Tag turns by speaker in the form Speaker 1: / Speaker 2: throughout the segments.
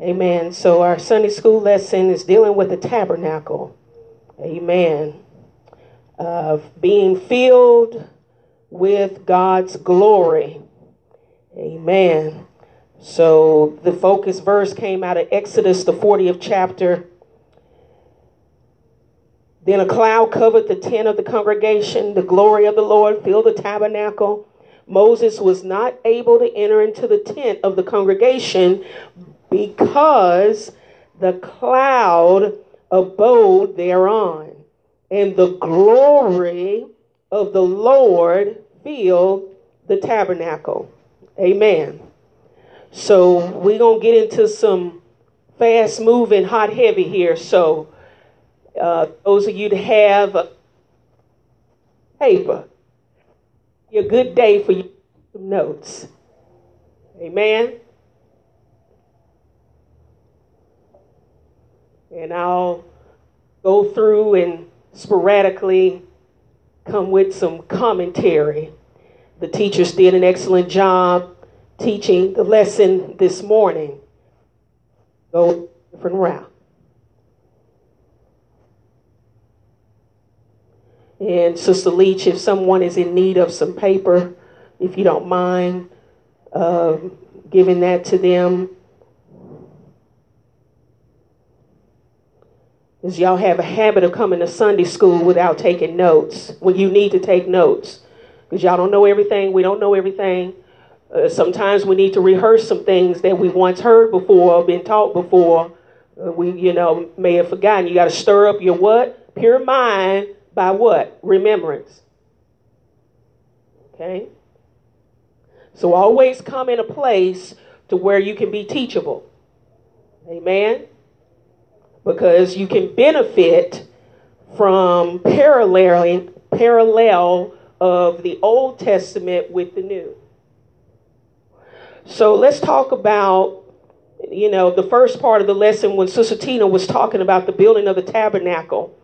Speaker 1: Amen. So our Sunday school lesson is dealing with the tabernacle. Amen. Of being filled with God's glory. Amen. So the focus verse came out of Exodus, the 40th chapter. Then a cloud covered the tent of the congregation. The glory of the Lord filled the tabernacle. Moses was not able to enter into the tent of the congregation because the cloud abode thereon, and the glory of the Lord filled the tabernacle. Amen. So we're going to get into some fast moving, hot, heavy here. So uh, those of you that have paper, be a good day for you some notes. Amen. And I'll go through and sporadically come with some commentary. The teachers did an excellent job teaching the lesson this morning. Go different route. And Sister Leach, if someone is in need of some paper, if you don't mind uh, giving that to them. Is y'all have a habit of coming to Sunday school without taking notes when you need to take notes. Because y'all don't know everything. We don't know everything. Uh, sometimes we need to rehearse some things that we once heard before or been taught before. Uh, we, you know, may have forgotten. You got to stir up your what? Pure mind by what? Remembrance. Okay? So always come in a place to where you can be teachable. Amen? Because you can benefit from paralleling parallel of the Old Testament with the New. So let's talk about, you know, the first part of the lesson when Sister Tina was talking about the building of the tabernacle.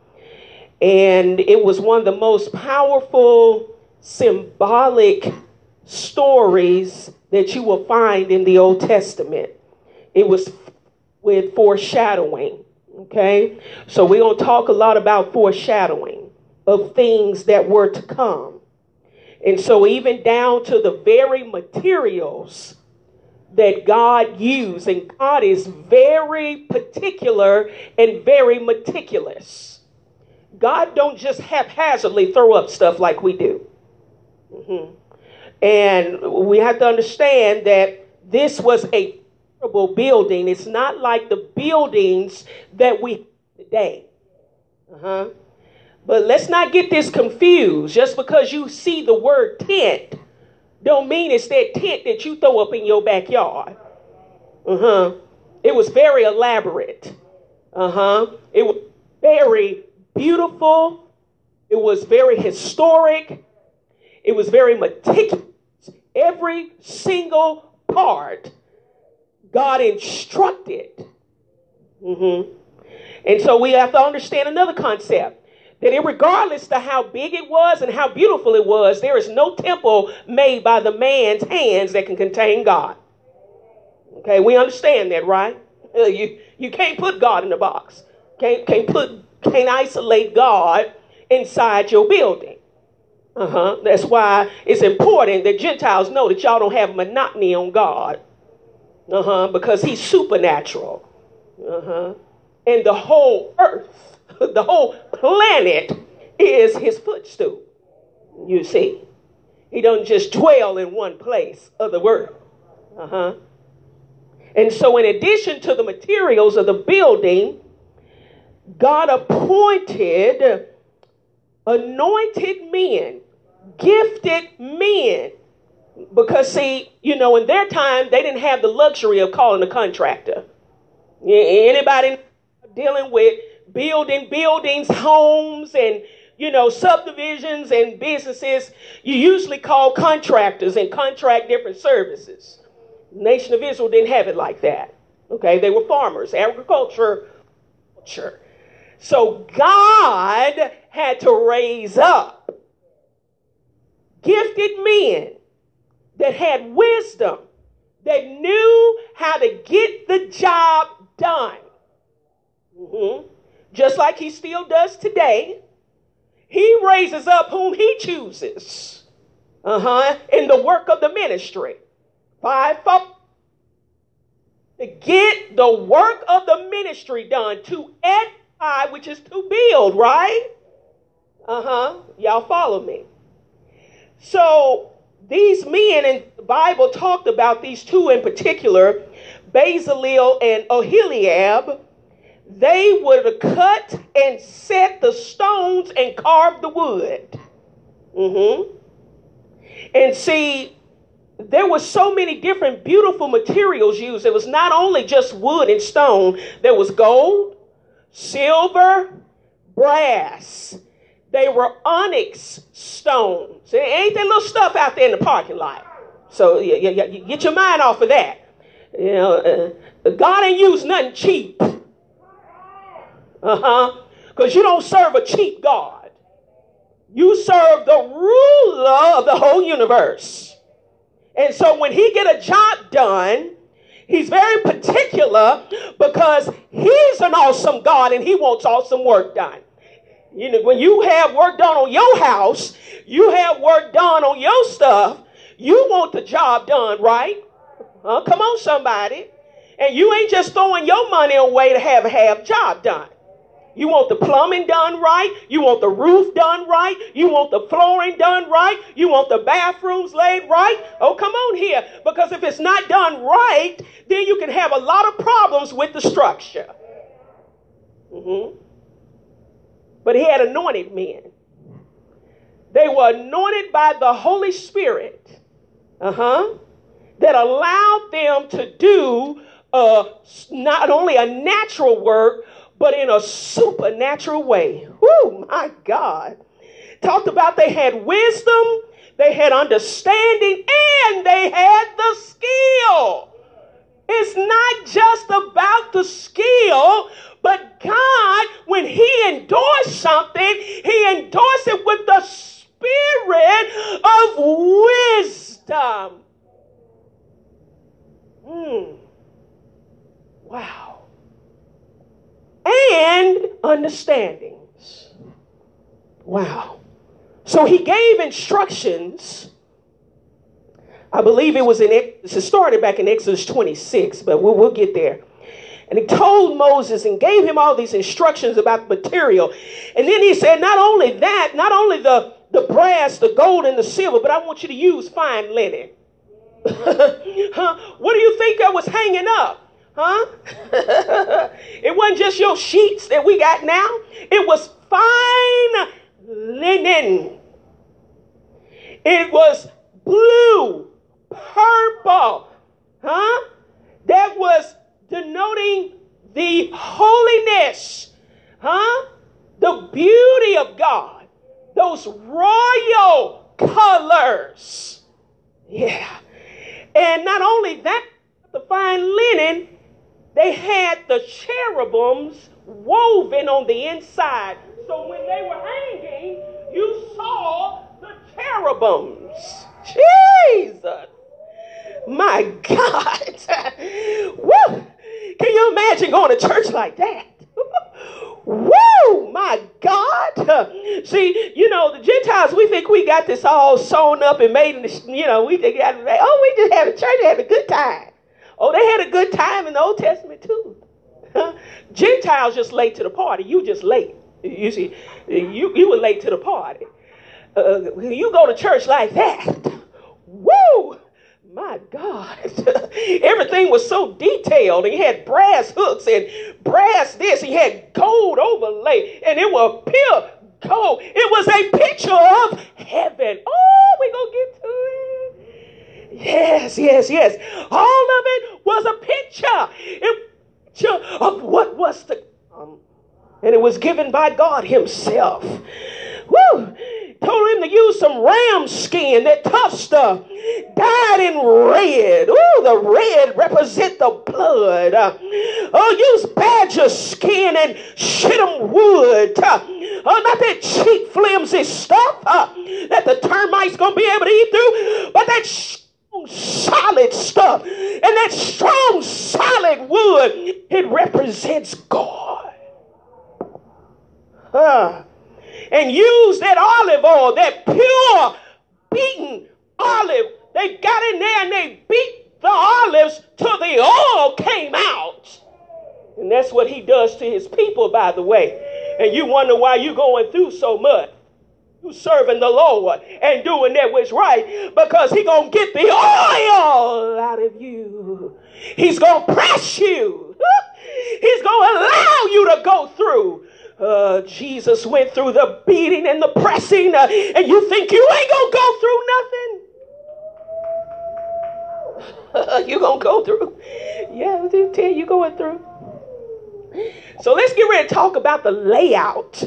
Speaker 1: And it was one of the most powerful, symbolic stories that you will find in the Old Testament. It was with foreshadowing. Okay? So we're going to talk a lot about foreshadowing of things that were to come. And so, even down to the very materials that God used, and God is very particular and very meticulous. God don't just haphazardly throw up stuff like we do. Mm-hmm. And we have to understand that this was a building. It's not like the buildings that we today. Uh-huh. But let's not get this confused. Just because you see the word tent don't mean it's that tent that you throw up in your backyard. Uh-huh. It was very elaborate. Uh-huh. It was very beautiful. It was very historic. It was very meticulous. Every single part God instructed. Mm-hmm. And so we have to understand another concept that regardless to how big it was and how beautiful it was, there is no temple made by the man's hands that can contain God. Okay, we understand that, right? Uh, you you can't put God in a box. Can't can't put can't isolate God inside your building. Uh-huh. That's why it's important that Gentiles know that y'all don't have monotony on God. Uh-huh. Because he's supernatural. Uh-huh. And the whole earth the whole planet is his footstool. You see, he don't just dwell in one place of the world. Uh huh. And so, in addition to the materials of the building, God appointed anointed men, gifted men. Because, see, you know, in their time, they didn't have the luxury of calling a contractor. Anybody dealing with building buildings, homes, and you know, subdivisions and businesses, you usually call contractors and contract different services. nation of Israel didn't have it like that. Okay, they were farmers, agriculture. Sure. So God had to raise up gifted men that had wisdom, that knew how to get the job done. Mm-hmm. Just like he still does today. He raises up whom he chooses. Uh huh. In the work of the ministry. Five, four. To get the work of the ministry done, to edify, which is to build, right? Uh huh. Y'all follow me. So these men in the Bible talked about these two in particular, Bezalel and Oholiab. They would cut and set the stones and carve the wood. Mm-hmm. And see, there were so many different beautiful materials used. It was not only just wood and stone, there was gold, silver, brass, they were onyx stones. It ain't that little stuff out there in the parking lot. So you, you, you get your mind off of that. You know, uh, God ain't used nothing cheap. Uh huh. Because you don't serve a cheap God. You serve the ruler of the whole universe. And so when he get a job done, he's very particular because he's an awesome God and he wants awesome work done. You know, when you have work done on your house, you have work done on your stuff, you want the job done, right? Huh? Come on, somebody. And you ain't just throwing your money away to have a half job done. You want the plumbing done right. You want the roof done right. You want the flooring done right. You want the bathrooms laid right. Oh, come on here. Because if it's not done right, then you can have a lot of problems with the structure. Mm-hmm. But he had anointed men. They were anointed by the Holy Spirit. Uh huh. That allowed them to do uh, not only a natural work, but in a supernatural way. Whoo, my God. Talked about they had wisdom, they had understanding, and they had the skill. It's not just about the skill, but God, when He endorsed something, He endorsed it with the spirit of wisdom. Hmm. Wow. And understandings. Wow. So he gave instructions. I believe it was in it started back in Exodus 26, but we'll, we'll get there. And he told Moses and gave him all these instructions about the material. And then he said, not only that, not only the, the brass, the gold, and the silver, but I want you to use fine linen. huh? What do you think that was hanging up? Huh? it wasn't just your sheets that we got now, it was fine linen. It was blue, purple, huh? That was denoting the holiness, huh? The beauty of God, those royal colors. Yeah. And not only that, the fine linen, they had the cherubims woven on the inside. So when they were hanging, you saw the cherubims. Jesus. My God. Woo! Can you imagine going to church like that? Woo, my God. See, you know, the Gentiles, we think we got this all sewn up and made in the, you know, we think, oh, we just had a church, had a good time. Oh, they had a good time in the Old Testament too. Gentiles just late to the party. You just late. You see, you, you were late to the party. Uh, you go to church like that. Woo! My God, everything was so detailed. He had brass hooks and brass this. He had gold overlay, and it was pure gold. It was a picture of heaven. Oh, we gonna get to it. Yes, yes, yes. All of it was a picture. A picture of what was to come, and it was given by God Himself. Woo! Told him to use some ram skin, that tough stuff, dyed in red. Oh, the red represent the blood. Oh, use badger skin and shittim wood. Oh, not that cheap, flimsy stuff uh, that the termites gonna be able to eat through, but that strong, solid stuff and that strong, solid wood, it represents God. Uh, and use that olive oil, that pure, beaten olive. They got in there and they beat the olives till the oil came out. And that's what he does to his people, by the way. And you wonder why you're going through so much. You serving the Lord and doing that which right because he gonna get the oil out of you. He's gonna press you. He's gonna allow you to go through. Uh, Jesus went through the beating and the pressing, uh, and you think you ain't gonna go through nothing? you gonna go through? Yeah, tell you going through. So let's get ready to talk about the layout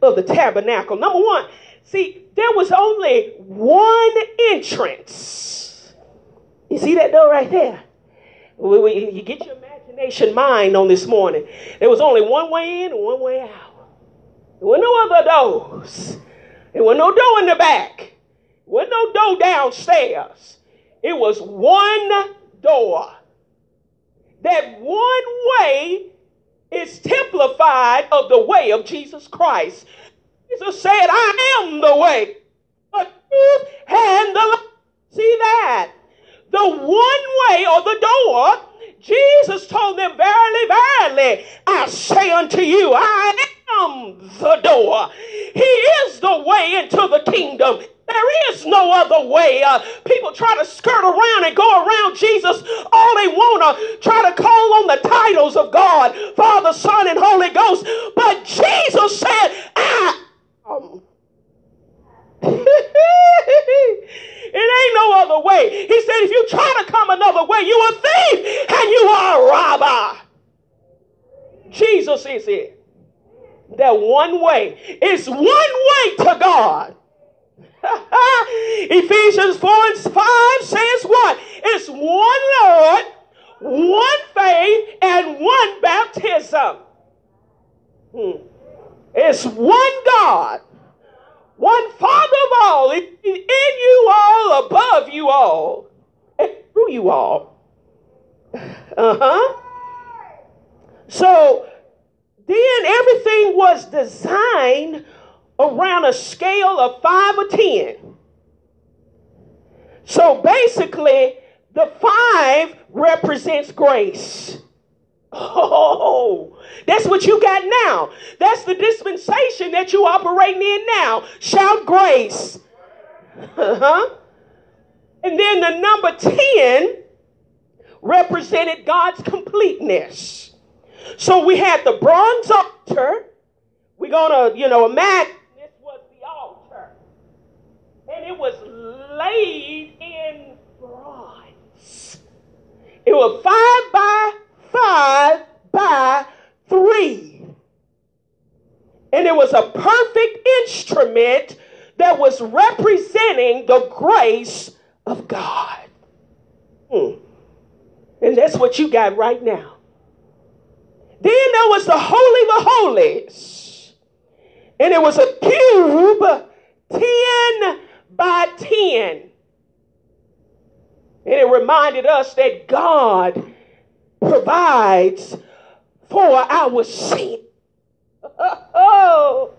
Speaker 1: of the tabernacle. Number one, see, there was only one entrance. You see that door right there? You get your imagination mind on this morning. There was only one way in and one way out. There were no other doors. There was no door in the back. There was no door downstairs. It was one door. That one way is templified of the way of Jesus Christ. Jesus said, I am the way, the truth, and the life. See that? The one way or the door, Jesus told them, Verily, verily, I say unto you, I am the door. He is the way into the kingdom. There is no other way. Uh, people try to skirt around and go around Jesus. All they want to try to call on the titles of God, Father, Son, and Holy Ghost. But Jesus said, I am. it ain't no other way. He said, if you try to come another way, you a thief and you are a robber. Jesus is it. That one way. It's one way to God. Ephesians 4 and 5 says what? It's one Lord, one faith, and one baptism. Hmm. It's one God, one Father of all, in you all, above you all, and through you all. Uh huh. So then everything was designed around a scale of five or ten. So basically, the five represents grace. Oh, that's what you got now. That's the dispensation that you operating in now. Shout grace. Uh-huh. And then the number 10 represented God's completeness. So we had the bronze altar. We're going to, you know, imagine this was the altar. and it was laid in bronze. It was five by five by three. And it was a perfect instrument that was representing the grace of God. Hmm. And that's what you got right now. Then there was the Holy of Holies. And it was a cube 10 by 10. And it reminded us that God provides for our sin. Oh,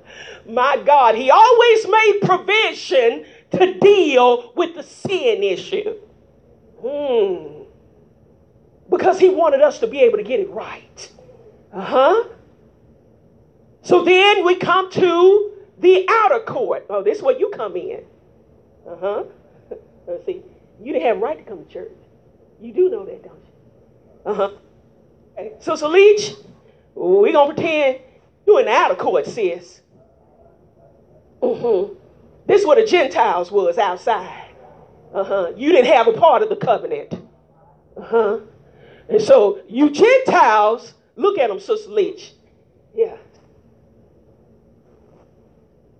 Speaker 1: my God. He always made provision to deal with the sin issue. Hmm. Because he wanted us to be able to get it right. Uh huh. So then we come to the outer court. Oh, this is where you come in. Uh huh. See, you didn't have right to come to church. You do know that, don't you? Uh huh. Okay. So, so Leach, we gonna pretend you in the of court, sis. Mm-hmm. This is what the Gentiles was outside. Uh huh. You didn't have a part of the covenant. Uh huh. And so you Gentiles, look at them, Sister Leach. Yeah.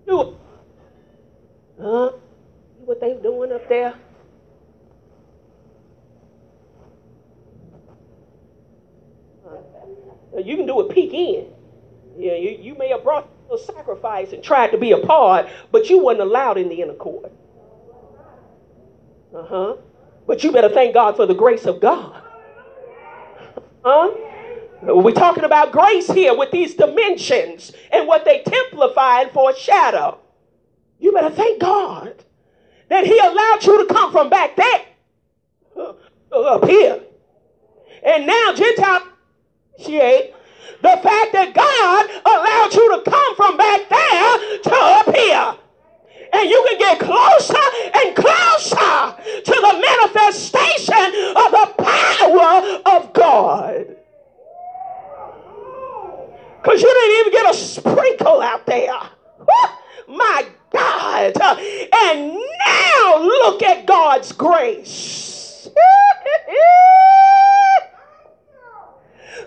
Speaker 1: Do. Huh? what they doing up there? You can do a peek in. Yeah, you, you may have brought a sacrifice and tried to be a part, but you wasn't allowed in the inner court. Uh huh. But you better thank God for the grace of God. Huh? We're talking about grace here with these dimensions and what they typify and foreshadow. You better thank God that He allowed you to come from back there uh, up here. And now, Gentile, she ate the fact that God allowed you to come from back there to up here. And you can get closer and closer to the manifestation of the power of God. Because you didn't even get a sprinkle out there. My God. And now look at God's grace.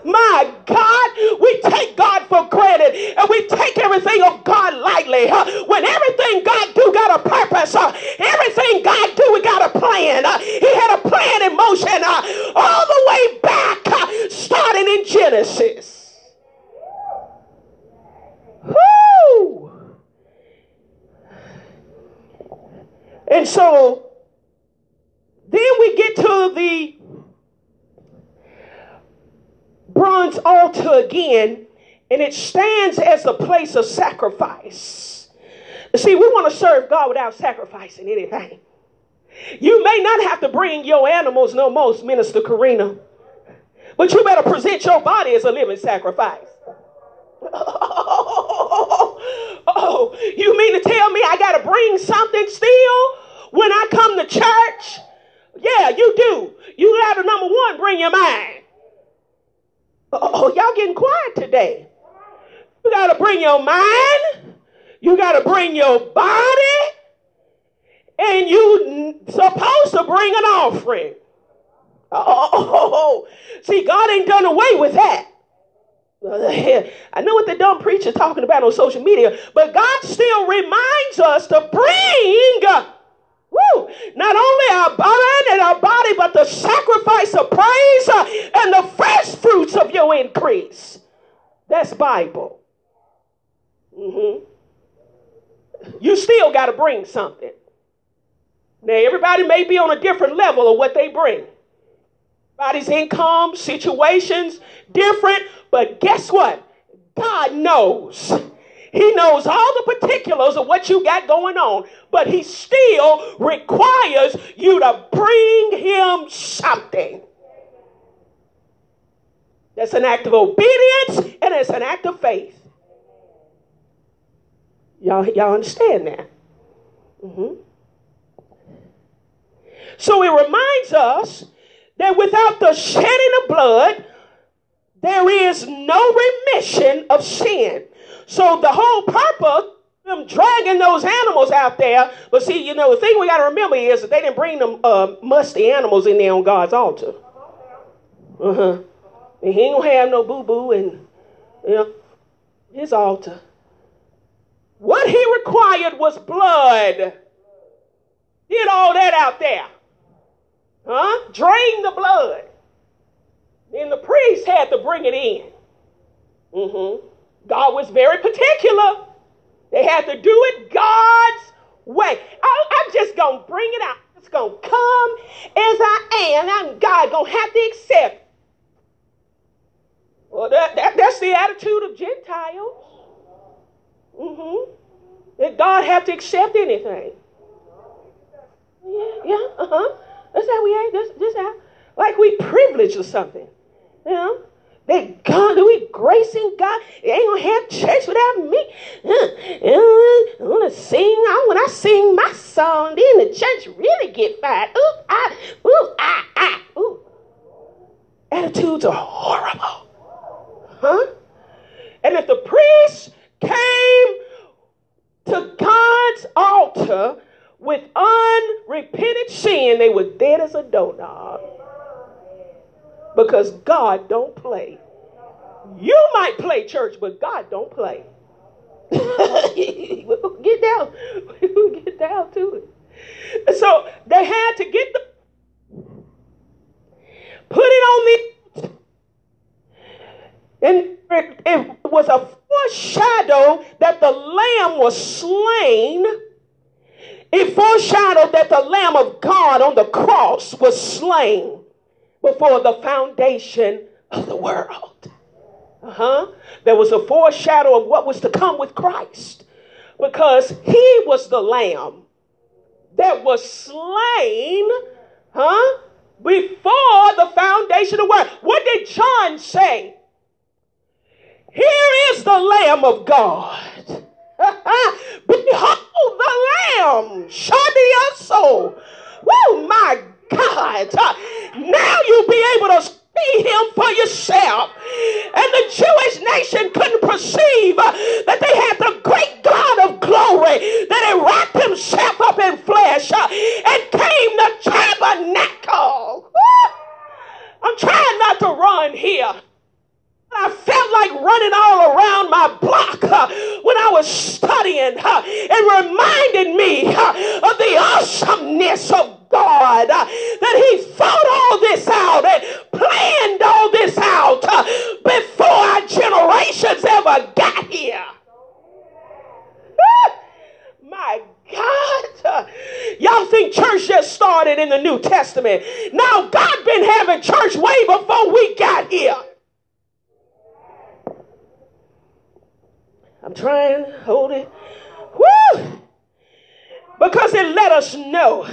Speaker 1: My God, we take God for granted and we take everything of God lightly. Uh, when everything God do got a purpose, uh, everything God do, we got a plan. Uh, he had a plan in motion all the way back, starting in Genesis. Woo! And so then we get to the bronze altar again, and it stands as a place of sacrifice. See, we want to serve God without sacrificing anything. You may not have to bring your animals no most, Minister Karina, but you better present your body as a living sacrifice. Oh, you mean to tell me I got to bring something still when I come to church? Yeah, you do. You got to, number one, bring your mind. Oh, y'all getting quiet today. You got to bring your mind. You got to bring your body. And you supposed to bring an offering. Oh, see, God ain't done away with that. I know what the dumb preacher talking about on social media, but God still reminds us to bring woo, not only our body and our body, but the sacrifice of praise uh, and the first fruits of your increase. That's Bible. Mm-hmm. You still got to bring something. Now, everybody may be on a different level of what they bring. Everybody's income, situations, different. But guess what? God knows. He knows all the particulars of what you got going on, but He still requires you to bring Him something. That's an act of obedience and it's an act of faith. Y'all, y'all understand that? Mm-hmm. So it reminds us that without the shedding of blood, there is no remission of sin. So the whole purpose them dragging those animals out there. But see, you know, the thing we got to remember is that they didn't bring them uh, musty animals in there on God's altar. Uh huh. And he gonna have no boo boo and you know, his altar. What he required was blood. Get all that out there. Huh? Drain the blood. Then the priest had to bring it in. Mm-hmm. God was very particular. They had to do it God's way. I, am just going to bring it out. It's going to come as I am. I'm God going to have to accept. Well, that, that, that's the attitude of Gentiles. Mm-hmm. That God have to accept anything. Yeah, yeah, uh-huh. That's how we act. This, this how, like we privileged or something. You know? They God, do we gracing God. They ain't gonna have church without me. Uh, I'm gonna sing. I when I sing my song, then the church really get fired. Ooh, I, ooh, ah, ah, ooh. Attitudes are horrible, huh? And if the priest came to God's altar with unrepented sin, they were dead as a doorknob because God don't play. You might play church, but God don't play. get down, get down to it. So they had to get the put it on me, and it, it was a foreshadow that the lamb was slain. It foreshadowed that the Lamb of God on the cross was slain before the foundation of the world. Uh-huh. There was a foreshadow of what was to come with Christ because he was the lamb that was slain, huh? Before the foundation of the world. What did John say? Here is the Lamb of God. Behold the Lamb. Shadia soul. Oh my God. Now you'll be able to see him for yourself. And the Jewish nation couldn't perceive uh, that they had the great God of glory that had wrapped himself up in flesh uh, and came to tabernacle. I'm trying not to run here. I felt like running all around my block uh, when I was studying. Uh, it reminded me uh, of the awesomeness of God uh, that He thought all this out and planned all this out uh, before our generations ever got here. my God. Uh, y'all think church just started in the New Testament. Now God been having church way before we got here. I'm trying, to hold it. Woo! Because it let us know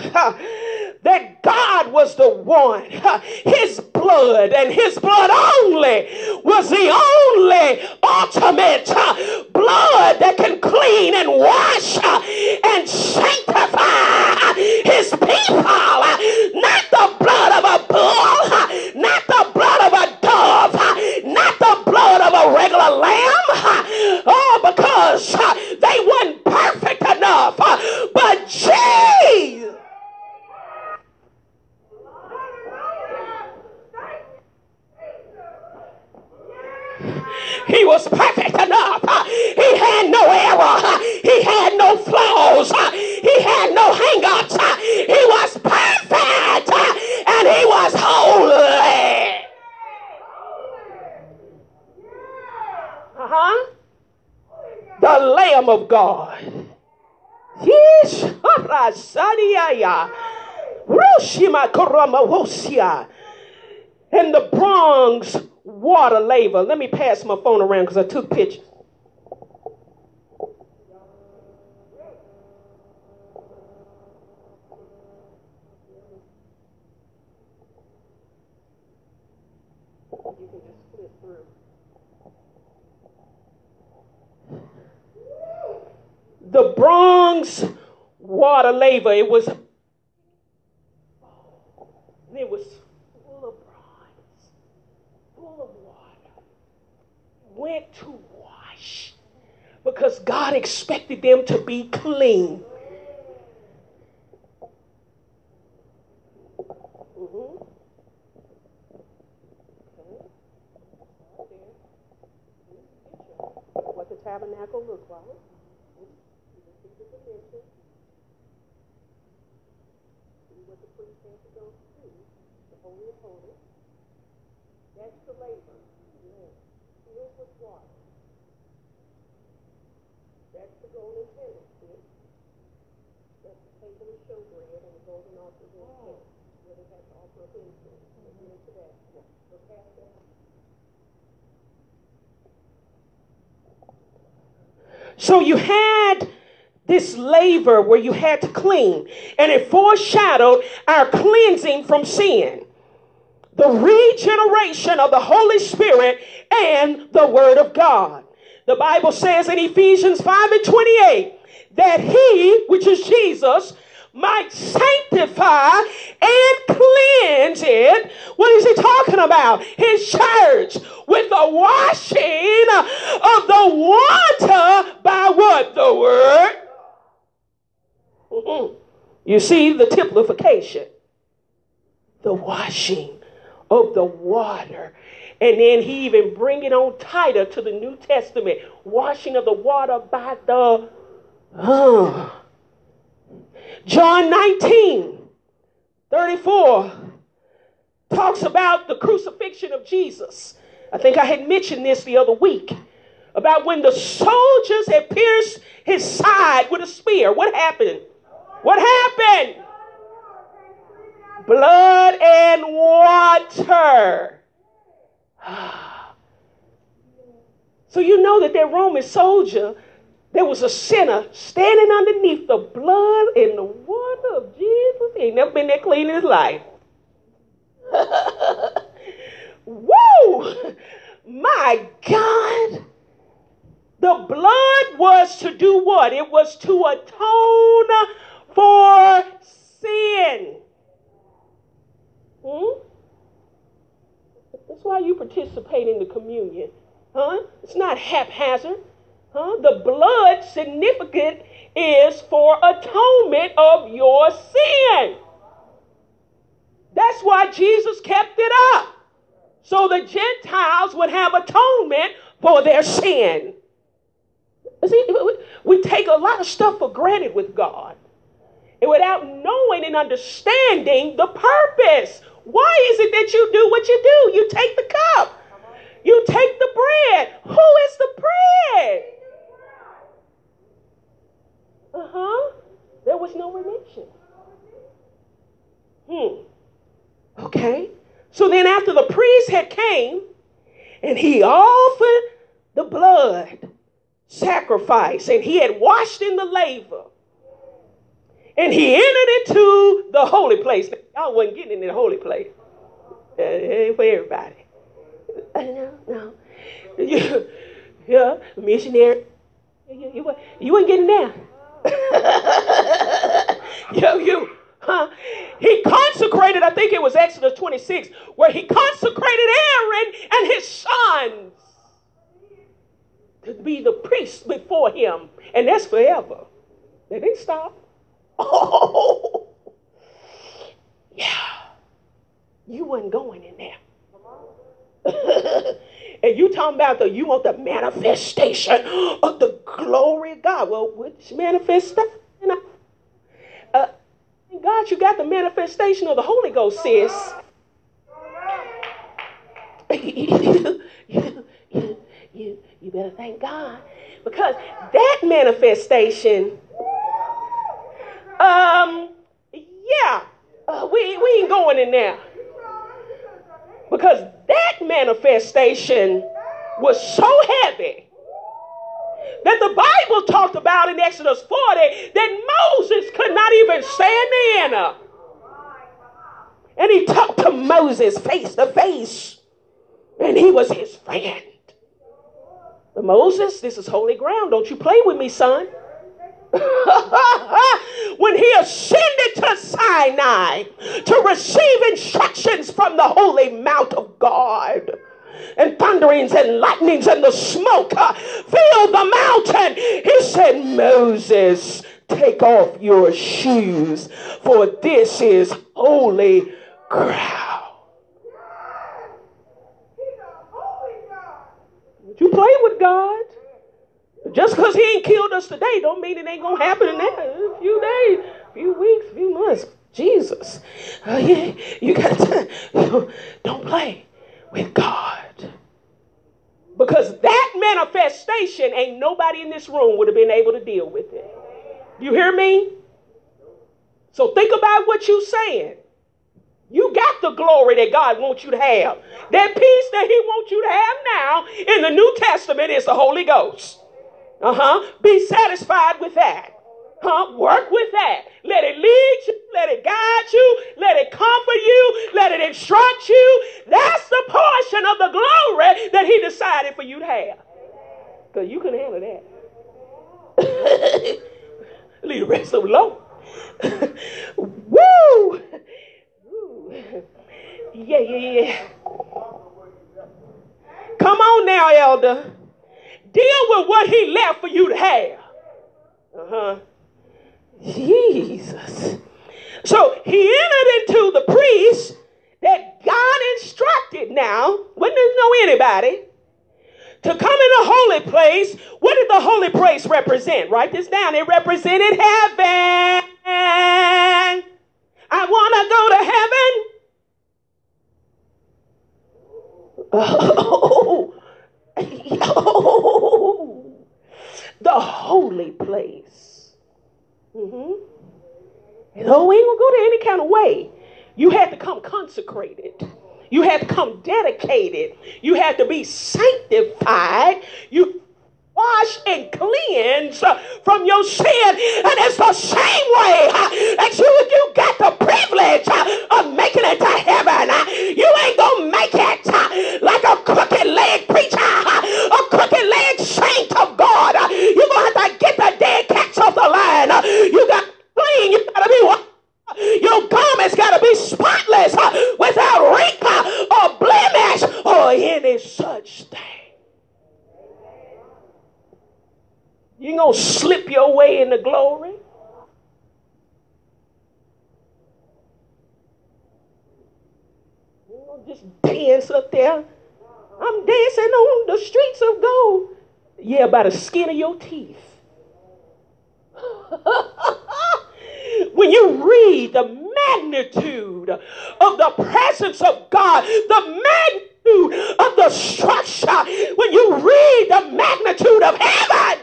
Speaker 1: that God was the one. His blood and His blood only was the only ultimate blood that can clean and wash and sanctify His people. Not the blood of a bull, not the blood of a dove, not the blood of a regular lamb. Oh, because they weren't perfect. Jesus. He was perfect enough. He had no error. He had no flaws. He had no hangups. He was perfect and he was holy. Uh huh. The Lamb of God. And the bronze water laver. Let me pass my phone around because I took pictures. The bronze water laver. It was it was went to wash because God expected them to be clean. Mm-hmm. What the tabernacle looked like. See what the priest had to go through, the holy of holies. That's the laver filled with water. That's the golden candlestick. That's the table of showbread and the golden altar in the tent, where they had to offer up incense. We'll get into that. So pass that. So you had this laver where you had to clean, and it foreshadowed our cleansing from sin the regeneration of the Holy Spirit and the Word of God. The Bible says in Ephesians 5 and 28 that He, which is Jesus, might sanctify and cleanse it. What is he talking about? His church with the washing of the water by what? The Word. You see the typification, the washing of the water. And then he even bring it on tighter to the New Testament, washing of the water by the uh. John 19, 34 talks about the crucifixion of Jesus. I think I had mentioned this the other week about when the soldiers had pierced his side with a spear. What happened? What happened? blood and water. so you know that that Roman soldier, there was a sinner standing underneath the blood and the water of Jesus. He ain't never been that clean in his life. Woo! My God. The blood was to do what? It was to atone for sin. Hmm? That's why you participate in the communion. Huh? It's not haphazard. Huh? The blood significant is for atonement of your sin. That's why Jesus kept it up. So the Gentiles would have atonement for their sin. See, we take a lot of stuff for granted with God. And without knowing and understanding the purpose. Why is it that you do what you do? You take the cup. You take the bread. Who is the bread? Uh huh. There was no remission. Hmm. Okay. So then, after the priest had came and he offered the blood sacrifice and he had washed in the laver and he entered into the holy place. Y'all wasn't getting in the holy place. Ain't for everybody. Uh, no, no. You, yeah, missionary. You, you, you weren't getting there. yo, you. Huh? He consecrated, I think it was Exodus 26, where he consecrated Aaron and his sons to be the priests before him. And that's forever. They didn't stop. Oh, yeah. You wasn't going in there. and you talking about the you want the manifestation of the glory of God. Well, which manifestation? Uh, God, you got the manifestation of the Holy Ghost, sis. you, you, you, you better thank God. Because that manifestation, um, yeah, uh, we, we ain't going in there. Because that manifestation was so heavy that the Bible talked about in Exodus 40 that Moses could not even stand in. And he talked to Moses face to face, and he was his friend. But Moses, this is holy ground. Don't you play with me, son. when he ascended to Sinai to receive instructions from the holy mount of God and thunderings and lightnings and the smoke uh, filled the mountain. He said, Moses, take off your shoes, for this is holy ground. You play with God. Just because he ain't killed us today don't mean it ain't to happen in a few days, few weeks, few months. Jesus. Uh, yeah, you got to, don't play with God. Because that manifestation, ain't nobody in this room would have been able to deal with it. You hear me? So think about what you're saying. You got the glory that God wants you to have. That peace that He wants you to have now in the New Testament is the Holy Ghost. Uh huh. Be satisfied with that. Huh? Work with that. Let it lead you. Let it guide you. Let it comfort you. Let it instruct you. That's the portion of the glory that he decided for you to have. Because you can handle that. Leave the rest of them alone. Woo! Yeah, yeah, yeah. Come on now, elder. Deal with what he left for you to have. Uh huh. Jesus. So he entered into the priest that God instructed now, when there's no anybody, to come in the holy place. What did the holy place represent? Write this down. It represented heaven. I want to go to heaven. Oh, oh, the holy place. Mm-hmm. And oh, we ain't gonna go there any kind of way. You had to come consecrated. You had to come dedicated. You had to be sanctified. You wash and cleanse from your sin. And it's the same way that you, you got the privilege of making it to heaven. You ain't going to make it like a crooked leg preacher, a crooked leg saint of God. You're going to have to get the dead cats off the line. You got clean. You got to be your garments got to be spotless without wrinkle or blemish or any such thing. You gonna slip your way into glory? You gonna just dance up there? I'm dancing on the streets of gold. Yeah, by the skin of your teeth. when you read the magnitude of the presence of God, the magnitude of the structure, when you read the magnitude of heaven,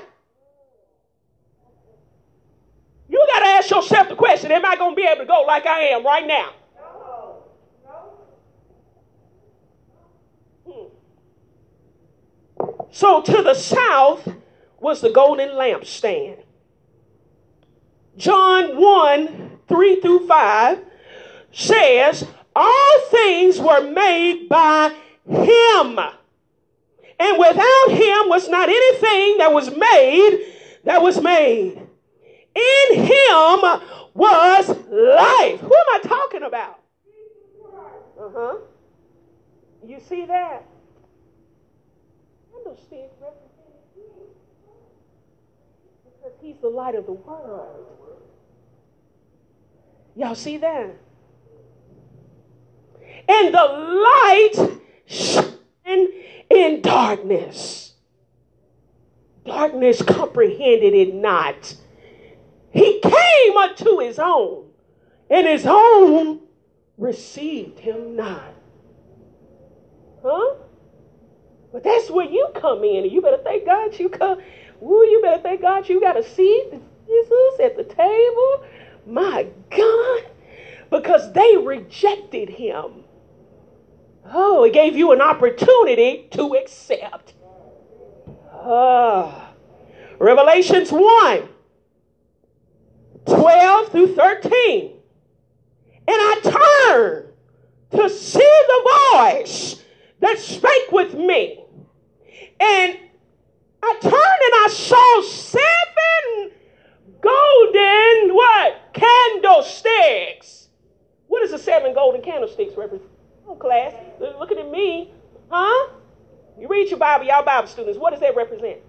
Speaker 1: You to ask yourself the question Am I going to be able to go like I am right now? Hmm. So to the south was the golden lampstand. John 1 3 through 5 says, All things were made by him. And without him was not anything that was made that was made. In him was life. Who am I talking about? Uh huh. You see that? I Candlestick because he's the light of the world. Y'all see that? And the light shined in darkness. Darkness comprehended it not. He came unto his own, and his own received him not. Huh? But that's where you come in, and you better thank God you come. Ooh, you better thank God you got a seat, Jesus, at the table. My God. Because they rejected him. Oh, it gave you an opportunity to accept. Ah. Revelations 1 12 through 13. And I turned to see the voice that spake with me. And I turned and I saw seven golden what? Candlesticks. What does the seven golden candlesticks represent? Oh, class, looking at me. Huh? You read your Bible, y'all Bible students. What does that represent?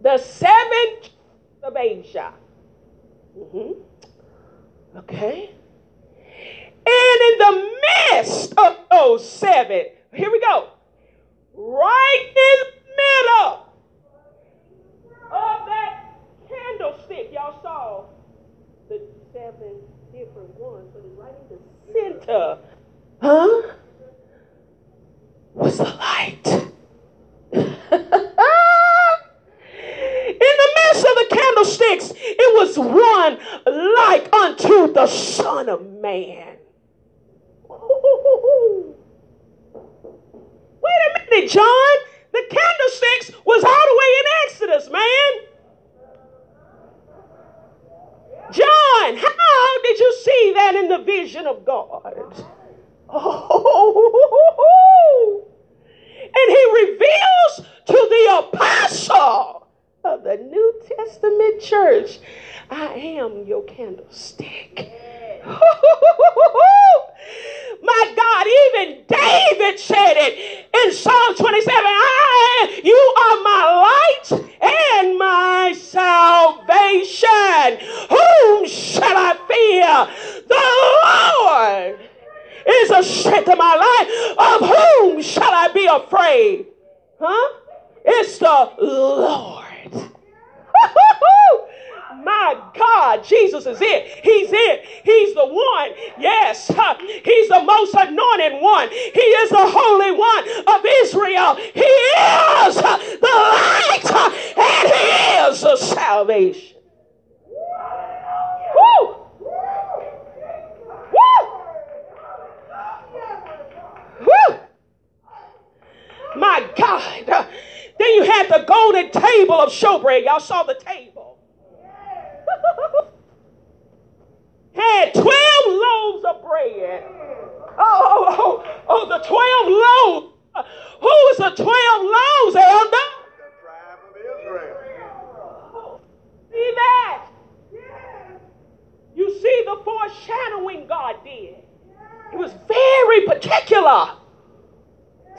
Speaker 1: The seven of Asia. Mm-hmm. Okay. And in the midst of those seven, here we go. Right in the middle of that candlestick, y'all saw the seven different ones, but right in the center, huh? Was the light. of the candlesticks, it was one like unto the Son of Man. Wait a minute, John. The candlesticks was all the way in Exodus, man. John, how did you see that in the vision of God? Oh, and he reveals to the apostle of the New Testament church. I am your candlestick. My God, even David said it in Psalm 27 I, You are my light and my salvation. Whom shall I fear? The Lord is a strength of my life. Of whom shall I be afraid? Huh? It's the Lord. My God, Jesus is it. He's it. He's the one. Yes, He's the most anointed one. He is the Holy One of Israel. He is the light and He is the salvation. Woo! Woo! My God. Then you had the golden table of showbread. Y'all saw the table. had 12 loaves of bread. Oh, oh, oh, oh, oh the 12 loaves. Who is the 12 loaves, Elder?
Speaker 2: The tribe of Israel.
Speaker 1: See that? You see the foreshadowing God did. It was very particular.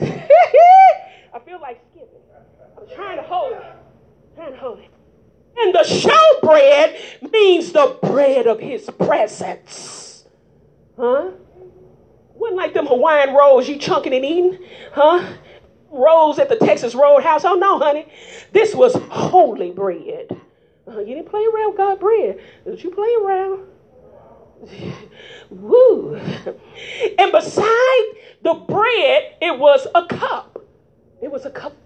Speaker 1: I feel like trying to hold it. trying to hold it. And the showbread means the bread of his presence. Huh? Wasn't like them Hawaiian rolls you chunking and eating. Huh? Rolls at the Texas Roadhouse. Oh no, honey. This was holy bread. Uh, you didn't play around with God bread. Did you play around? Woo. And beside the bread, it was a cup. It was a cup.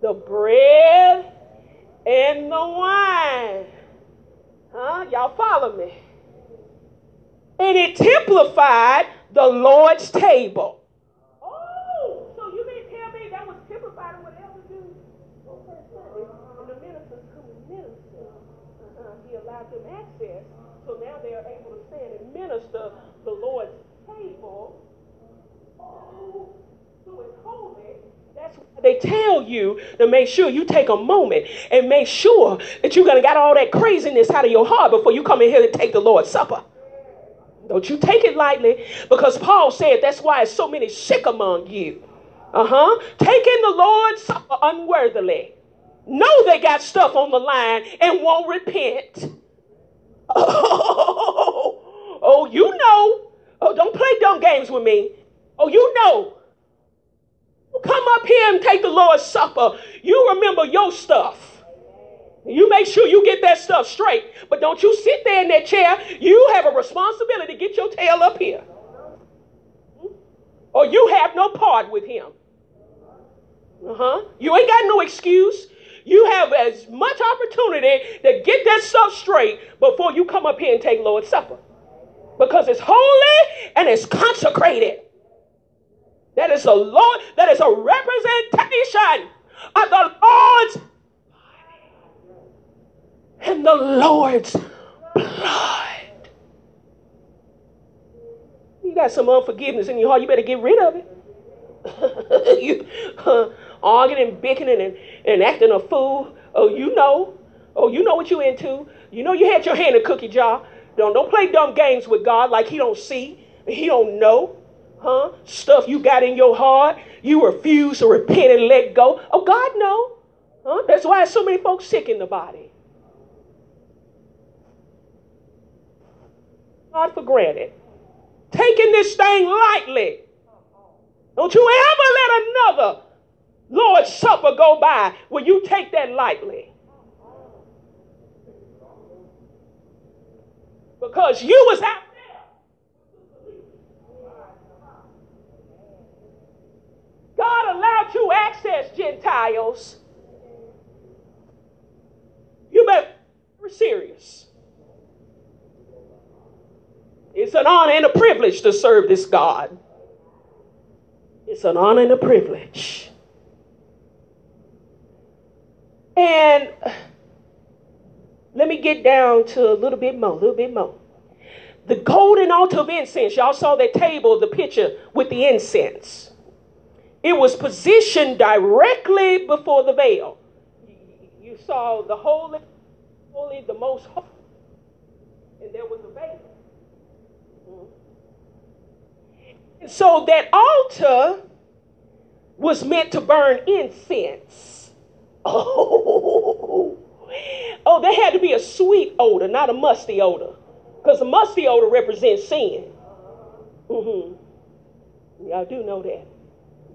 Speaker 1: The bread and the wine. Huh? Y'all follow me? And it typified the Lord's table. Oh, so you mean tell me that was typified in what elders do? And the ministers couldn't minister. Uh-huh. He allowed them access, so now they are able to stand and minister the Lord's table. Oh, so it's holy. That's why they tell you to make sure you take a moment and make sure that you're gonna get all that craziness out of your heart before you come in here to take the Lord's Supper. Don't you take it lightly because Paul said that's why there's so many sick among you. Uh huh. Taking the Lord's Supper unworthily. Know they got stuff on the line and won't repent. Oh, oh, you know. Oh, don't play dumb games with me. Oh, you know. Come up here and take the Lord's Supper. You remember your stuff. You make sure you get that stuff straight. But don't you sit there in that chair. You have a responsibility to get your tail up here. Or you have no part with him. Uh huh. You ain't got no excuse. You have as much opportunity to get that stuff straight before you come up here and take Lord's Supper. Because it's holy and it's consecrated. That is a Lord, that is a representation of the Lord's and the Lord's blood. You got some unforgiveness in your heart, you better get rid of it. you uh, arguing and bickering and, and acting a fool. Oh, you know. Oh, you know what you into. You know you had your hand in cookie jar. Don't don't play dumb games with God like he don't see. He don't know. Huh? Stuff you got in your heart. You refuse to repent and let go. Oh, God no. Huh? That's why so many folks sick in the body. God for granted. Taking this thing lightly. Don't you ever let another Lord's Supper go by where you take that lightly. Because you was out there. God allowed you access, Gentiles. You better be serious. It's an honor and a privilege to serve this God. It's an honor and a privilege. And let me get down to a little bit more, a little bit more. The golden altar of incense, y'all saw that table, the picture with the incense. It was positioned directly before the veil. You saw the holy, holy, the most holy, and there was a veil. And so that altar was meant to burn incense. Oh, oh, there had to be a sweet odor, not a musty odor, because a musty odor represents sin. Mm-hmm. Y'all do know that.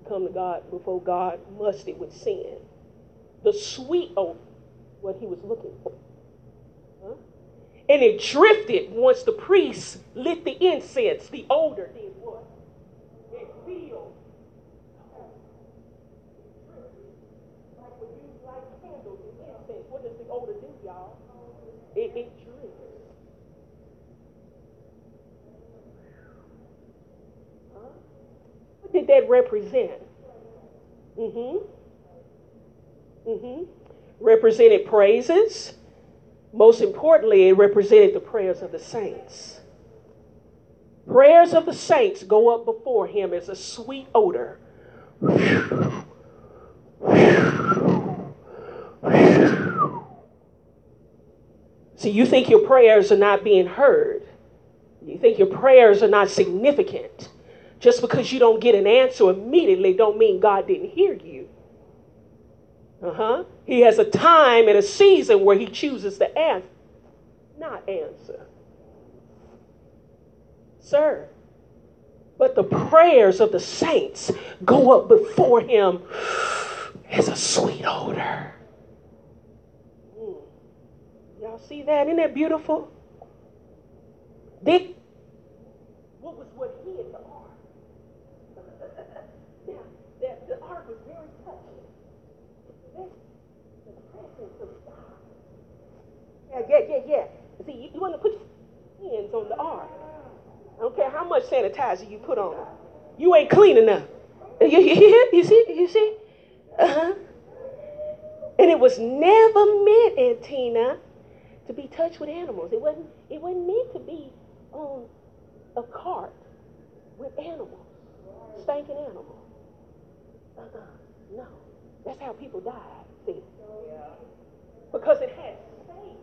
Speaker 1: Come to God before God musty with sin. The sweet odor, what he was looking for. Huh? And it drifted once the priest lit the incense. The odor did what? It filled. Like when you light candles and incense, what does the odor do, y'all? It, it drifts. Huh? What did that represent? Mm-hmm. Mm-hmm. Represented praises. Most importantly, it represented the prayers of the saints. Prayers of the saints go up before him as a sweet odor. See, you think your prayers are not being heard. You think your prayers are not significant. Just because you don't get an answer immediately don't mean God didn't hear you. Uh-huh. He has a time and a season where he chooses to answer, not answer. Sir, but the prayers of the saints go up before him as a sweet odor. Mm. Y'all see that? Isn't that beautiful? They, what was what hid the ark? now, that the ark was very touching. the presence of God. Yeah, yeah, yeah, yeah. See, you, you want to put your hands on the ark. I don't care how much sanitizer you put on. You ain't clean enough. You, you, you see? You see? Uh-huh. And it was never meant, Antina, to be touched with animals. It wasn't, it wasn't meant to be on a cart with animals, stinking animals. Uh-uh. No. That's how people died, see? Because it had faith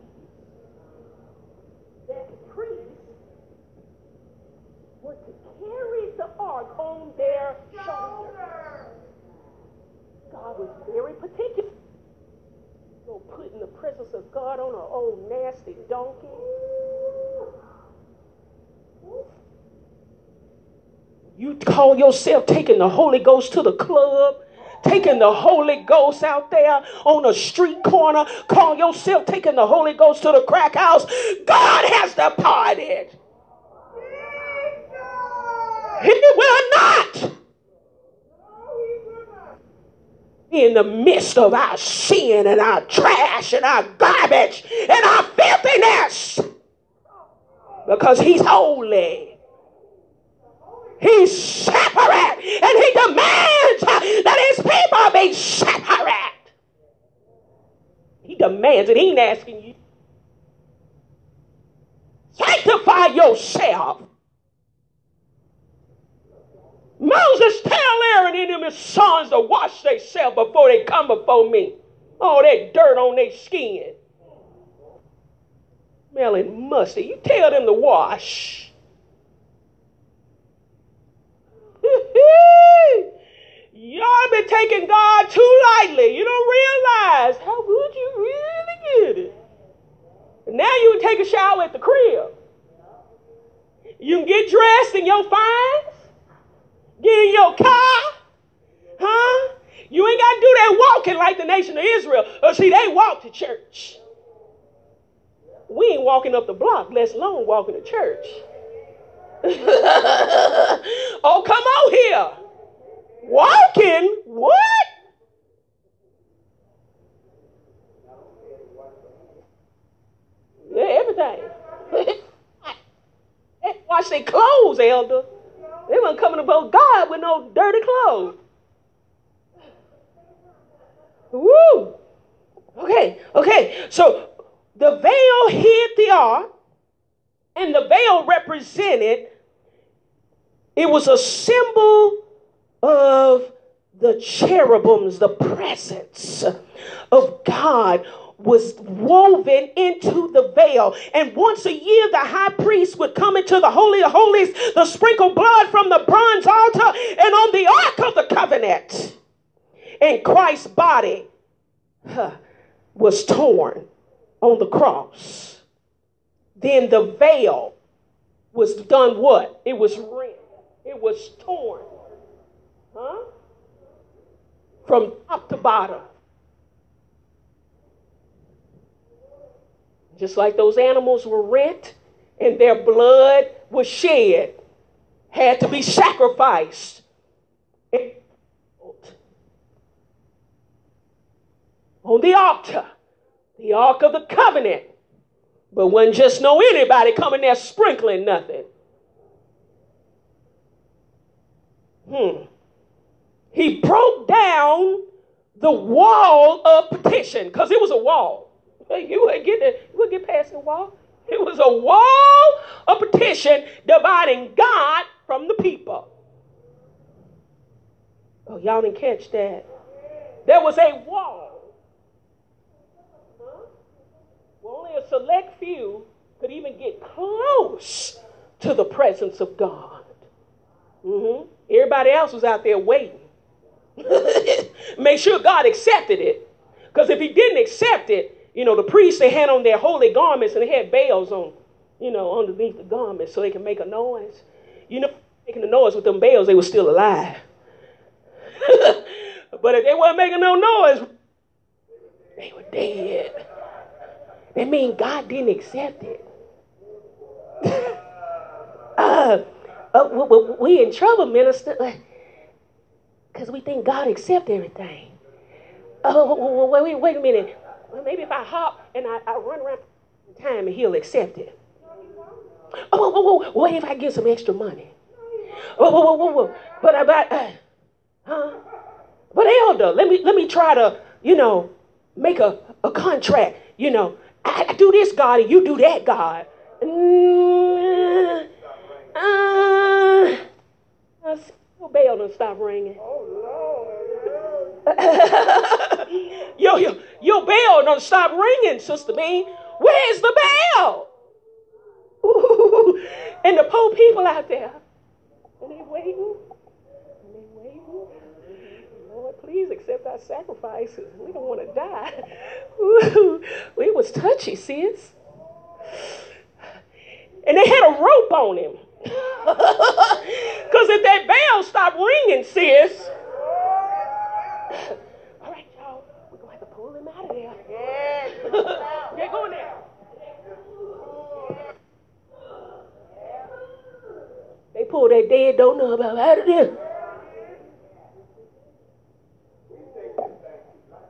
Speaker 1: that the priests were to carry the ark on their shoulders. God was very particular. Go put in the presence of God on an old nasty donkey. You call yourself taking the Holy Ghost to the club, taking the Holy Ghost out there on a street corner, call yourself taking the Holy Ghost to the crack house. God has departed. He will not. In the midst of our sin and our trash and our garbage and our filthiness. Because he's holy. He's separate. And he demands that his people be separate. He demands it. He ain't asking you. Sanctify yourself Moses tell Aaron and his sons to wash themselves before they come before me. All that dirt on their skin. Smelling musty. You tell them to wash. Y'all been taking God too lightly. You don't realize how good you really get it. now you can take a shower at the crib. You can get dressed in your fines. Get in your car. Huh? You ain't got to do that walking like the nation of Israel. Oh, see, they walk to church. We ain't walking up the block, let alone walking to church. oh, come on here. Walking? What? Yeah, everything. Wash their clothes, elder. They weren't coming to about God with no dirty clothes. Woo! Okay, okay. So the veil hid the ark, and the veil represented, it was a symbol of the cherubims, the presence of God was woven into the veil. And once a year, the high priest would come into the Holy of Holies the sprinkle blood from the bronze altar and on the Ark of the Covenant. And Christ's body huh, was torn on the cross. Then the veil was done what? It was rent. It was torn. Huh? From top to bottom. Just like those animals were rent and their blood was shed, had to be sacrificed. On the altar, the Ark of the Covenant. But wasn't just no anybody coming there sprinkling nothing. Hmm. he broke down the wall of partition because it was a wall. You wouldn't get there, you wouldn't get past the wall. It was a wall of partition dividing God from the people. Oh, y'all didn't catch that. There was a wall. Well, only a select few could even get close to the presence of God. Mm-hmm. Everybody else was out there waiting. Make sure God accepted it. Because if he didn't accept it, you know, the priests, they had on their holy garments and they had bells on, you know, underneath the garments so they can make a noise. You know, making a noise with them bells, they were still alive. but if they weren't making no noise, they were dead. That means God didn't accept it. uh, uh, we in trouble, minister, because we think God accept everything. Oh, wait, wait, wait a minute. Well, maybe if I hop and I, I run around time and he'll accept it. Oh, what if I get some extra money? Whoa, whoa, whoa. But, about, uh, huh? But elder, let me let me try to, you know, make a, a contract. You know, I, I do this, God, and you do that, God. Mm, uh, uh, bell don't stop ringing. Oh, Lord. yo, yo, your bell don't stop ringing, Sister Me. Where's the bell? Ooh, and the poor people out there, and they waiting, and they waiting. Lord, please accept our sacrifices. We don't want to die. Ooh, it was touchy, sis. And they had a rope on him. Because if that bell stopped ringing, sis. All right, y'all. We're going to have to pull him out of there. Yeah. Get going there. They pulled that dead donut out of there.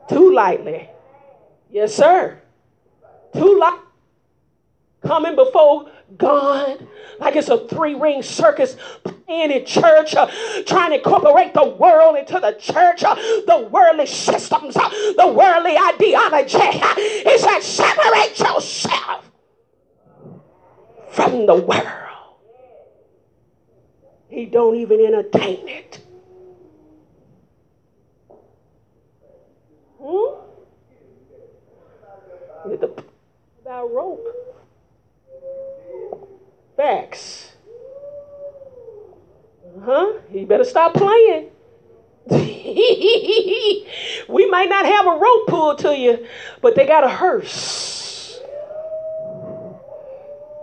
Speaker 1: Too lightly. Yes, sir. Too light. Coming before God like it's a three ring circus playing in church, uh, trying to incorporate the world into the church, uh, the worldly systems, uh, the worldly ideology. Uh, it said, separate yourself from the world. He don't even entertain it. Hmm? The about rope. Facts. Huh? You better stop playing. we might not have a rope pulled to you, but they got a hearse.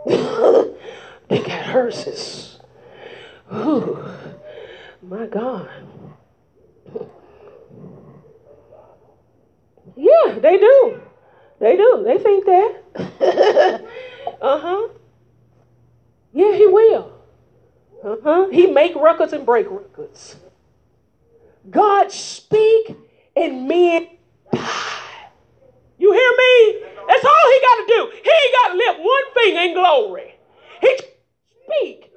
Speaker 1: they got hearses. Ooh, my God. Yeah, they do. They do. They think that. uh huh. Yeah, he will. Uh huh. He make records and break records. God speak and men die. You hear me? That's all he got to do. He ain't got to lift one finger in glory. He speak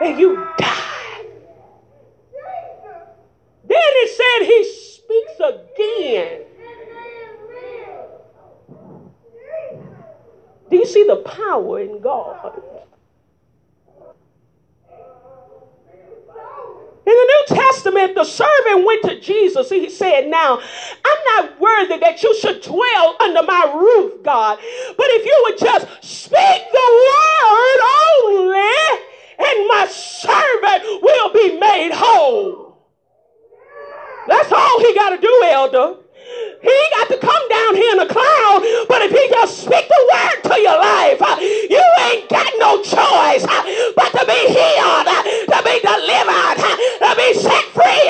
Speaker 1: and you die. Then it said he speaks again. Do you see the power in God? In the Testament, the servant went to Jesus. He said, Now, I'm not worthy that you should dwell under my roof, God. But if you would just speak the word only, and my servant will be made whole. That's all he got to do, elder. He ain't got to come down here in a cloud, but if he just speak the word to your life, uh, you ain't got no choice uh, but to be healed, uh, to be delivered, to be set free.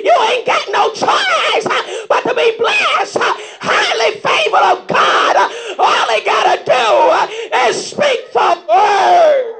Speaker 1: You ain't got no choice but to be blessed, highly favored of God. All he got to do is speak the word.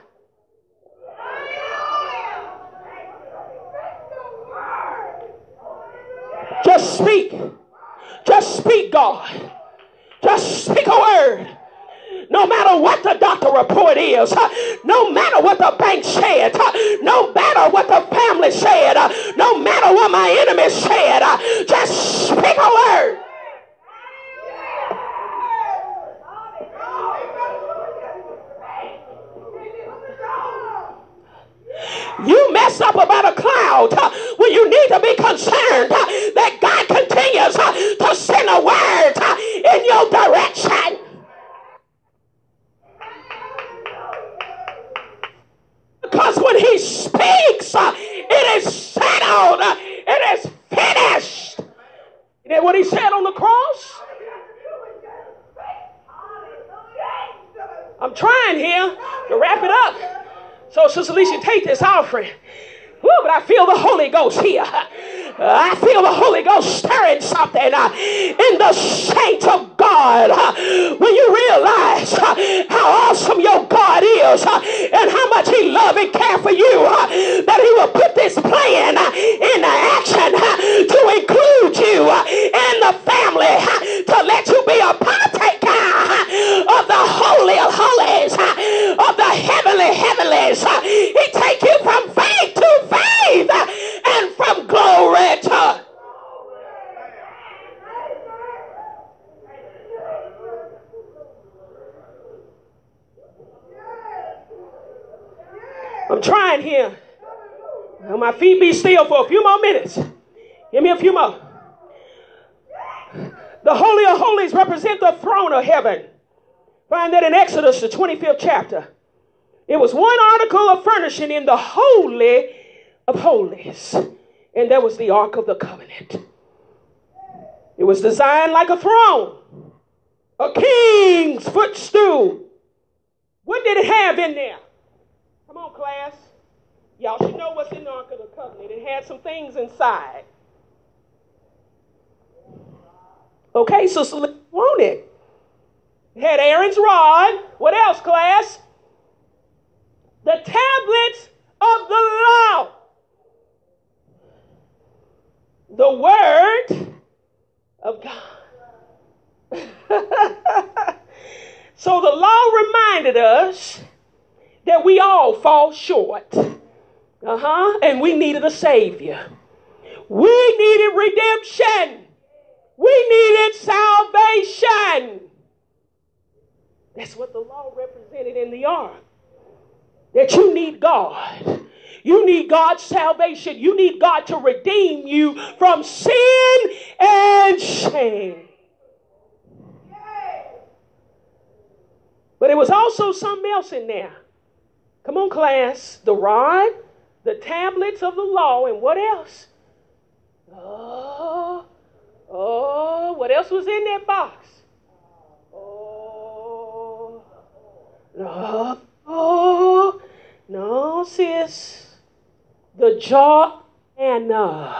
Speaker 1: Just speak. Just speak, God. Just speak a word. No matter what the doctor report is, no matter what the bank said, no matter what the family said, no matter what my enemies said, just speak a word. You mess up about a cloud when you need to be concerned that God continues to send a word in your direction. Because when he speaks, it is settled, it is finished. You know what he said on the cross? I'm trying here to wrap it up. So, Sister Alicia, take this offering. Woo, but I feel the Holy Ghost here. I feel the Holy Ghost stirring something uh, in the saints of God. Uh, when you realize uh, how awesome your God is uh, and how much He loves and cares for you, uh, that He will put this plan uh, into action to include you in the family, to let you be a partaker of the Holy of Holies, of heavenly heavenlies. He take you from faith to faith and from glory to I'm trying here. Now my feet be still for a few more minutes. Give me a few more. The Holy of Holies represent the throne of heaven. Find that in Exodus, the 25th chapter. It was one article of furnishing in the Holy of Holies, and that was the Ark of the Covenant. It was designed like a throne, a king's footstool. What did it have in there? Come on, class. Y'all should know what's in the Ark of the Covenant. It had some things inside. Okay, so, so want it. It had Aaron's rod. What else, class? The tablets of the law. The word of God. so the law reminded us that we all fall short. Uh huh. And we needed a Savior. We needed redemption. We needed salvation. That's what the law represented in the ark. That you need God. You need God's salvation. You need God to redeem you from sin and shame. But it was also something else in there. Come on, class. The rod, the tablets of the law, and what else? Oh, oh, what else was in that box? Oh, no, oh, oh. No, sis. The jaw and uh,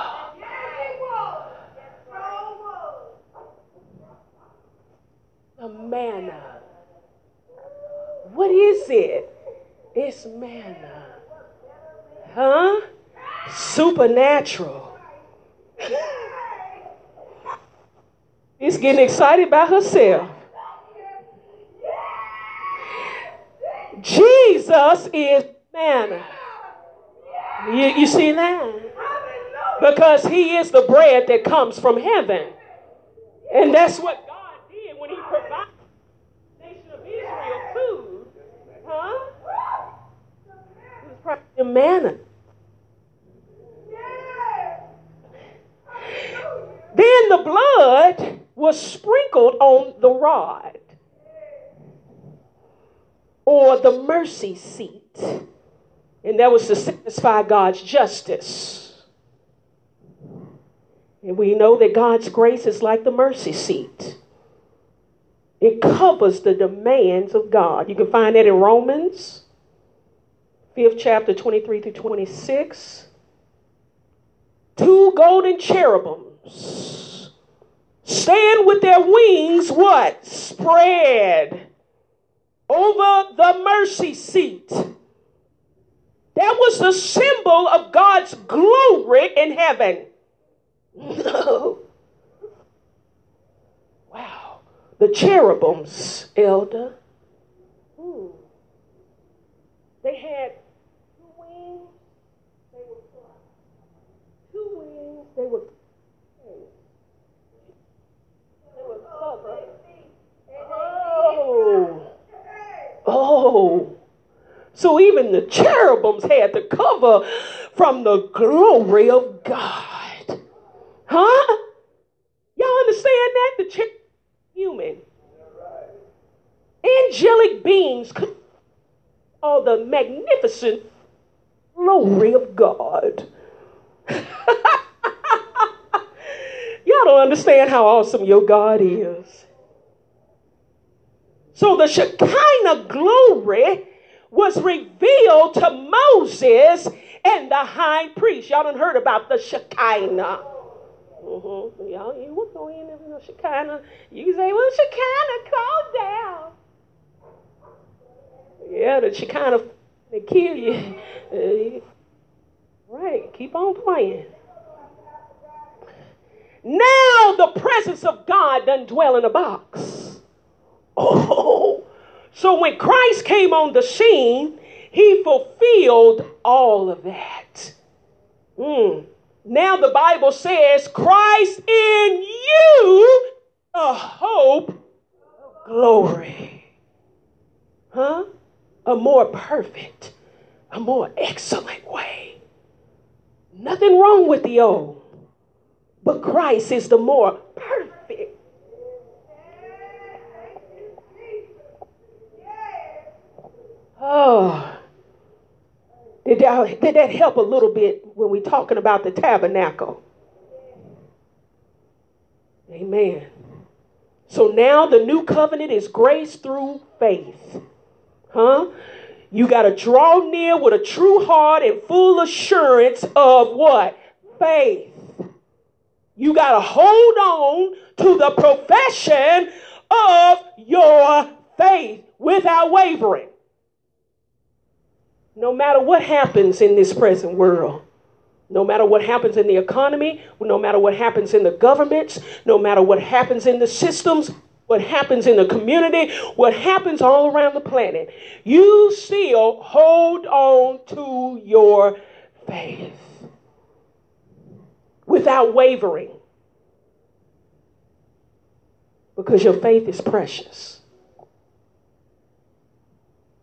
Speaker 1: the manna. What is it? It's manna. Huh? Supernatural. She's getting excited by herself. Jesus is manna. You, you see that? Because he is the bread that comes from heaven. And that's what God did when he provided the nation of Israel food. Huh? It was probably manna. Then the blood was sprinkled on the rod or the mercy seat. And that was to satisfy God's justice. And we know that God's grace is like the mercy seat. It covers the demands of God. You can find that in Romans, 5th chapter, 23 through 26. two golden cherubims stand with their wings what? Spread over the mercy seat. That was the symbol of God's glory in heaven. wow. The cherubims, elder. Hmm. They had two wings. They were two wings. They were they were covered. Oh. Oh. So even the cherubims had to cover from the glory of God. Huh? Y'all understand that? The cherubim human. Angelic beings could all the magnificent glory of God. Y'all don't understand how awesome your God is. So the Shekinah glory was revealed to Moses and the high priest. Y'all done heard about the Shekinah. Mm-hmm. Y'all, you what's going in Shekinah? You say, well, Shekinah, calm down. Yeah, the Shekinah, they kill you. Uh, right, keep on playing. Now the presence of God doesn't dwell in a box. Oh, so when Christ came on the scene, he fulfilled all of that. Mm. Now the Bible says, Christ in you, a hope glory. Huh? A more perfect, a more excellent way. Nothing wrong with the old, but Christ is the more perfect. Oh, did that, did that help a little bit when we're talking about the tabernacle? Amen. So now the new covenant is grace through faith. Huh? You got to draw near with a true heart and full assurance of what? Faith. You got to hold on to the profession of your faith without wavering no matter what happens in this present world, no matter what happens in the economy, no matter what happens in the governments, no matter what happens in the systems, what happens in the community, what happens all around the planet, you still hold on to your faith without wavering because your faith is precious.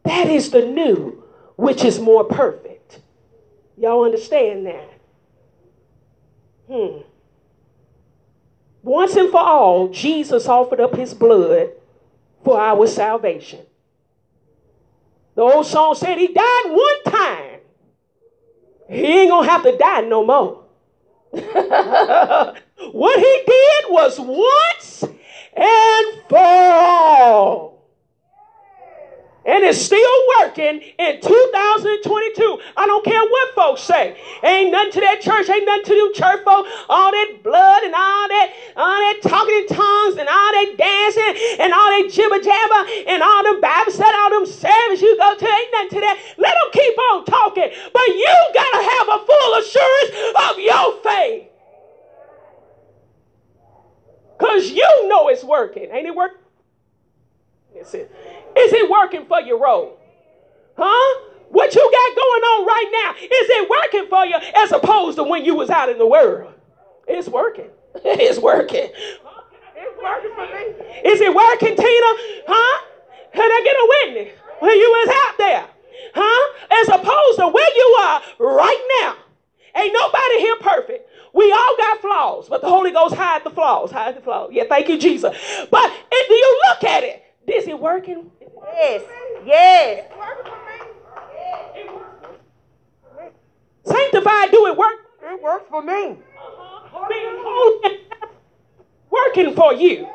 Speaker 1: That is the new which is more perfect. Y'all understand that? Hmm. Once and for all, Jesus offered up his blood for our salvation. The old song said he died one time. He ain't gonna have to die no more. what he did was once and for all and it's still working in 2022. I don't care what folks say. Ain't nothing to that church, ain't nothing to do church folk. All that blood and all that, all that talking in tongues and all that dancing and all that jibber jabber and all them Bible study, all them service you go to, ain't nothing to that. Let them keep on talking. But you gotta have a full assurance of your faith. Because you know it's working. Ain't it working? Is it working for your role? Huh? What you got going on right now, is it working for you as opposed to when you was out in the world? It's working. It's working. It's working for me. Is it working, Tina? Huh? Can I get a witness when you was out there? Huh? As opposed to where you are right now. Ain't nobody here perfect. We all got flaws, but the Holy Ghost hide the flaws. Hide the flaws. Yeah, thank you, Jesus. But if you look at it, is it working?
Speaker 3: Yes. Yes.
Speaker 1: Sanctified, do it work?
Speaker 3: It works for me.
Speaker 1: Being holy working for you.